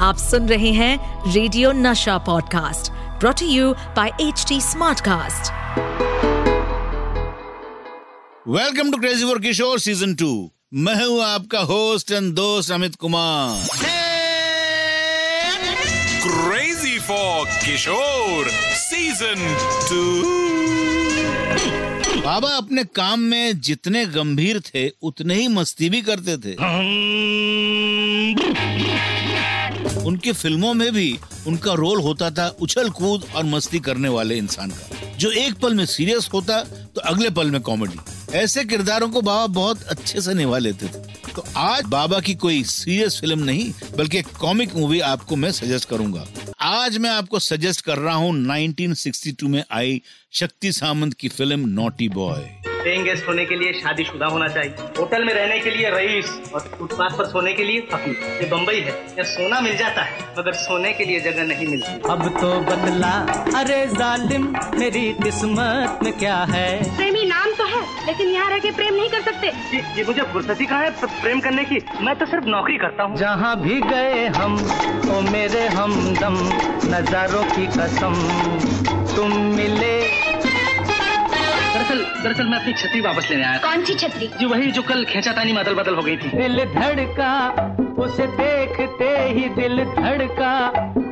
आप सुन रहे हैं radio Nasha podcast brought you by H T Smartcast welcome to crazy for Kishore season two मैं हूँ आपका होस्ट एंड दोस्त Amit Kumar. Crazy for Kishore season two बाबा अपने काम में जितने गंभीर थे उतने ही मस्ती भी करते थे। उनकी फ़िल्मों में भी उनका रोल होता था उछल कूद और मस्ती करने वाले इंसान का। जो एक पल में सीरियस होता तो अगले पल में कॉमेडी। ऐसे किरदारों को बाबा बहुत अच्छे से निभा लेते थे। तो आज बाबा की कोई सीरियस फ़िल्म नहीं, बल्कि एक कॉमिक मूवी आपको मैं सजेस्ट करूँगा। आज मैं आपको सजेस्ट कर रहा हूँ 1962 में आई शक्ति सामंत की film naughty boy. Paying guest होने के लिए शादीशुदा होना चाहिए। होटल में रहने के लिए रईस और फुटपाथ पर सोने के लिए फकीर ये बम्बई है। यहाँ सोना मिल जाता है मगर सोने के लिए जगह नहीं मिलती। अब तो बदला। अरे जालिम मेरी किस्मत में क्या है? प्रेमी नाम तो है लेकिन यहाँ रह के प्रेम नहीं कर सकते। ये, जी मुझे फुर्सती कहाँ है प्रेम करने की? मैं तो सिर्फ़ नौकरी करता हूँ। जहाँ भी गए हम ओ मेरे हमदम नजारों की कसम। तुम मिले दरअसल दरअसल मैं अपनी छतरी वापस लेने आया कौन सी छतरी? जी वही जो कल खेचातानी में अदल बदल हो गई थी। दिल धड़का उसे देखते ही दिल धड़का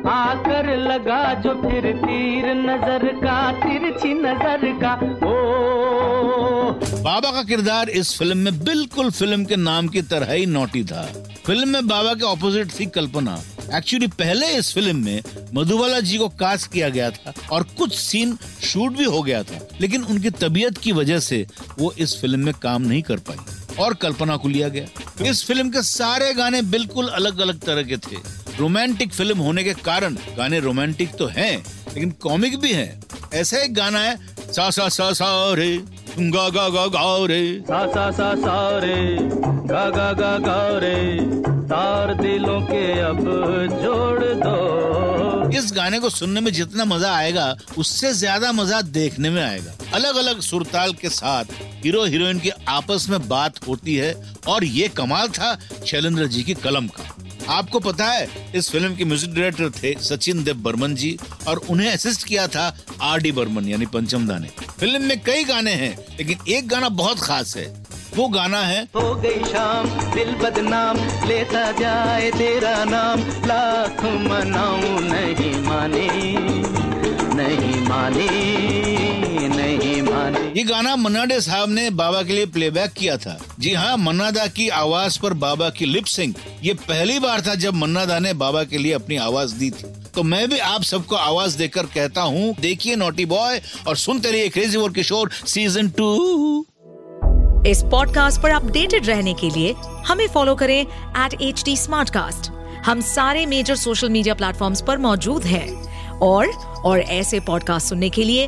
आकर लगा जो फिर तीर नज़र का तिरछी नज़र का। ओ। बाबा का किरदार इस फ़िल्म में बिल्कुल फ़िल्म के नाम की तरह ही नोटी था। फ़िल्म में बाबा के ऑपोजिट थी कल्पना। एक्चुअली पहले इस फ़िल्म में मधुबाला जी को कास्ट किया गया था और कुछ सीन शूट भी हो गया था। लेकिन उनकी तबीयत की वजह से वो इस फ़िल्म में काम नहीं कर पाई और कल्पना को लिया गया। इस फ़िल्म के सारे गाने बिल्कुल अलग अलग तरह के थे। रोमांटिक फ़िल्म होने के कारण गाने रोमांटिक तो हैं, लेकिन कॉमिक भी हैं। ऐसा एक गाना है सा सा सा सा रे गा गा गा गा रे। सा सा सा सा रे। गा गा गा गा रे। तार दिलों के अब जोड़ दो। इस गाने को सुनने में जितना मज़ा आएगा उससे ज़्यादा मज़ा देखने में आएगा। अलग अलग सुरताल के साथ हीरो हीरोइन की आपस में बात होती है और ये कमाल था शैलेंद्र जी की कलम का। आपको पता है, इस फ़िल्म के म्यूज़िक डायरेक्टर थे सचिन देव बर्मन जी और उन्हें असिस्ट किया था आर डी बर्मन, यानी पंचम दा ने फ़िल्म में कई गाने हैं, लेकिन एक गाना बहुत खास है। वो गाना है, हो गई शाम, दिल बदनाम, लेता जाए तेरा नाम। लाख मनाऊं नहीं माने। ये गाना मन्ना डे साहब ने बाबा के लिए प्लेबैक किया था। जी हाँ मन्ना दा की आवाज़ पर बाबा की लिप सिंक ये पहली बार था जब मन्ना दा ने बाबा के लिए अपनी आवाज़ दी थी। तो मैं भी आप सबको आवाज़ देकर कहता हूँ, देखिए नोटी बॉय और सुनते रहिए क्रेजी और किशोर सीज़न टू इस पॉडकास्ट पर अपडेटेड रहने के लिए हमें फॉलो करें एट एच टी हम सारे मेजर सोशल मीडिया प्लेटफॉर्म पर मौजूद हैं। और और ऐसे पॉडकास्ट सुनने के लिए